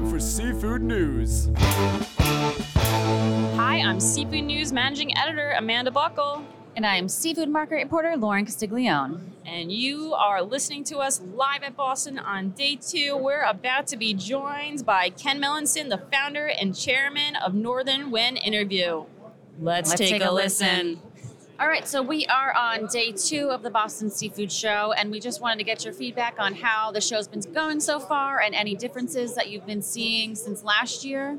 Now, time for seafood news. Hi, I'm Seafood News Managing Editor Amanda Buckle. And I'm seafood market reporter Lorin Castiglione. And you are listening to us live at Boston on day two. We're about to be joined by Ken Melanson, the founder and chairman of Northern Wind Interview. Let's, Let's take, take a a listen. All right, so we are on day two of the Boston Seafood Show, and we just wanted to get your feedback on how the show's been going so far and any differences that you've been seeing since last year.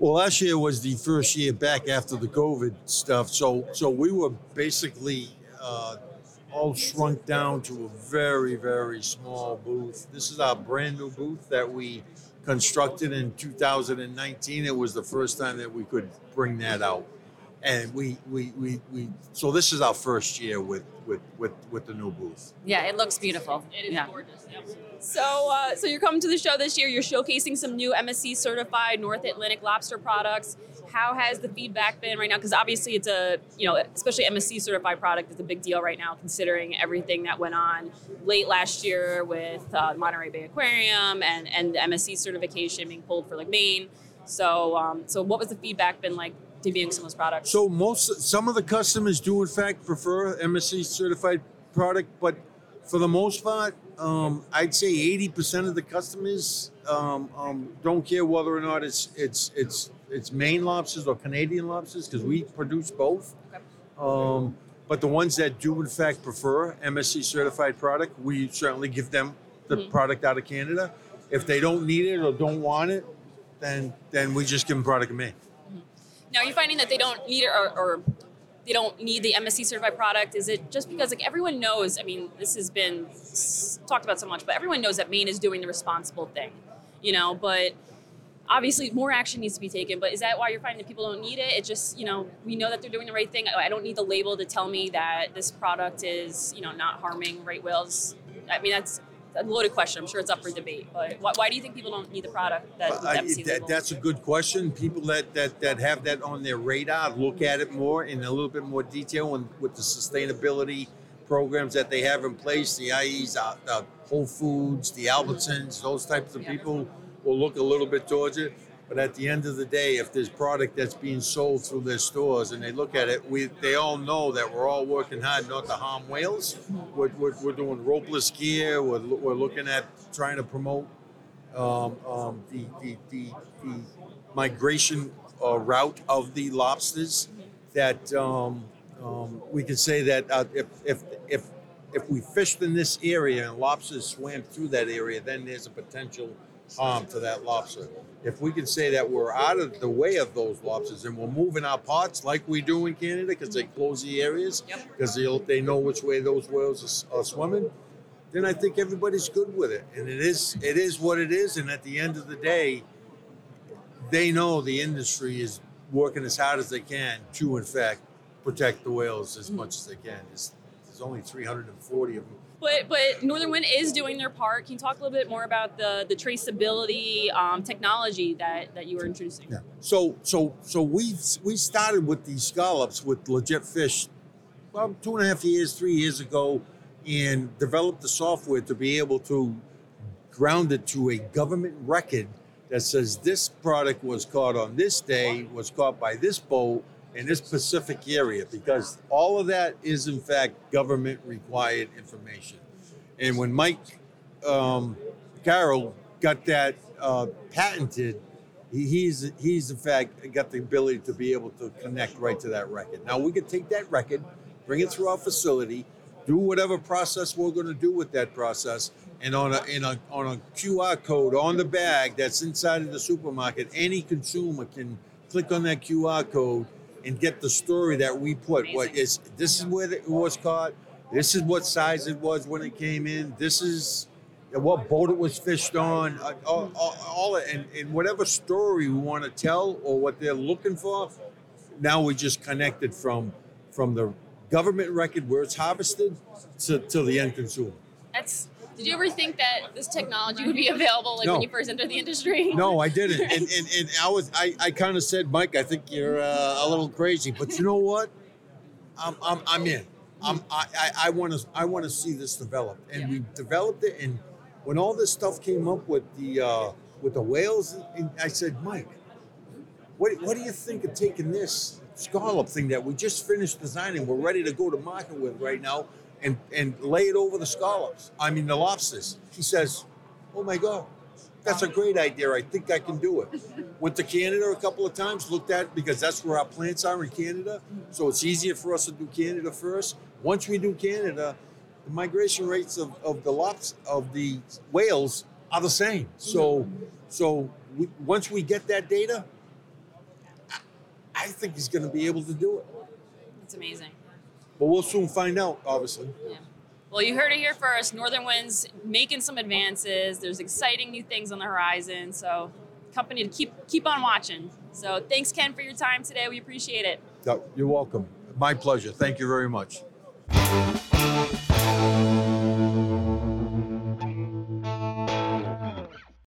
Well, last year was the first year back after the COVID stuff, so so we were basically uh, all shrunk down to a very very small booth. This is our brand new booth that we constructed in 2019. It was the first time that we could bring that out, and we we we, we so this is our first year with with with with the new booth. Yeah, it looks beautiful. It is yeah. gorgeous. yeah. So, uh, so you're coming to the show this year. You're showcasing some new MSC certified North Atlantic lobster products. How has the feedback been right now? Because obviously, it's a you know, especially MSC certified product is a big deal right now, considering everything that went on late last year with uh, Monterey Bay Aquarium and and the MSC certification being pulled for like Maine. So, um, so what was the feedback been like debuting some of those products? So most some of the customers do in fact prefer MSC certified product, but for the most part, um, I'd say eighty percent of the customers um, um, don't care whether or not it's it's it's it's Maine lobsters or Canadian lobsters because we produce both. Okay. Um, but the ones that do in fact prefer MSC certified product, we certainly give them the Mhm. product out of Canada. If they don't need it or don't want it, then then we just give them product in Maine. Now, are you finding that they don't need it or, or they don't need the MSC certified product? Is it just because like everyone knows? I mean, this has been talked about so much, but everyone knows that Maine is doing the responsible thing, you know. But obviously, more action needs to be taken. But is that why you're finding that people don't need it? It just you know we know that they're doing the right thing. I don't need the label to tell me that this product is you know not harming right whales. I mean, that's a loaded question. I'm sure it's up for debate. But why, why do you think people don't need the product that, the I- that- that's a good question. People that, that, that have that on their radar look at it more in a little bit more detail and with the sustainability programs that they have in place, the IEs, uh, uh, Whole Foods, the Albertsons, those types of Yeah. people will look a little bit towards it. But at the end of the day, if there's product that's being sold through their stores and they look at it, we they all know that we're all working hard not to harm whales. We're, we're, we're doing ropeless gear. We're, we're looking at trying to promote um, um, the, the, the, the migration uh, route of the lobsters that um, um, we could say that uh, if, if, if, if we fished in this area and lobsters swam through that area, then there's a potential harm to that lobster. If we can say that we're out of the way of those lobsters and we're moving our pots like we do in Canada because they mm-hmm. close the areas because they they know which way those whales are, are swimming, then I think everybody's good with it. And it is it is what it is. And at the end of the day, they know the industry is working as hard as they can to, in fact, protect the whales as mm. much as they can. There's, there's only 340 of them. But but Northern Wind is doing their part. Can you talk a little bit more about the the traceability um, technology that that you were introducing? Yeah. So so so we we started with these scallops with legit fish, well, two and a half years, three years ago, and developed the software to be able to ground it to a government record that says this product was caught on this day, was caught by this boat in this Pacific area, because all of that is in fact government required information. And when Mike um, Carroll got that uh, patented, he, he's he's in fact got the ability to be able to connect right to that record. Now we could take that record, bring it through our facility, do whatever process we're going to do with that process, and on a in a on a QR code on the bag that's inside of the supermarket, any consumer can click on that QR code and get the story that we put. What is this is where it was caught. This is what size it was when it came in. This is what boat it was fished on, uh, all, all, all and, and whatever story we want to tell or what they're looking for. Now we just connected from from the government record where it's harvested to, to the end consumer. That's. Did you ever think that this technology would be available like No. when you first entered the industry? No, I didn't, and and, and I was I, I kind of said, Mike, I think you're uh, a little crazy, but you know what? I'm I'm, I'm in. I'm, I I want to I want to see this develop, and Yeah. we developed it. And when all this stuff came up with the uh, with the whales. I said, Mike, what, what do you think of taking this scallop thing that we just finished designing? We're ready to go to market with right now and, and lay it over the scallops. I mean, the lobsters. He says, Oh my God, that's a great idea. I think I can do it. Went to Canada a couple of times, looked at because that's where our plants are in Canada. So it's easier for us to do Canada first. Once we do Canada, the migration rates of, of the lops of the whales are the same. So so we, once we get that data, I, I think he's going to be able to do it. It's amazing. But we'll soon find out, obviously. Yeah. Well, you heard it here first. Northern Wind's making some advances. There's exciting new things on the horizon. So, company to keep keep on watching. So, thanks, Ken, for your time today. We appreciate it. You're welcome. My pleasure. Thank you very much.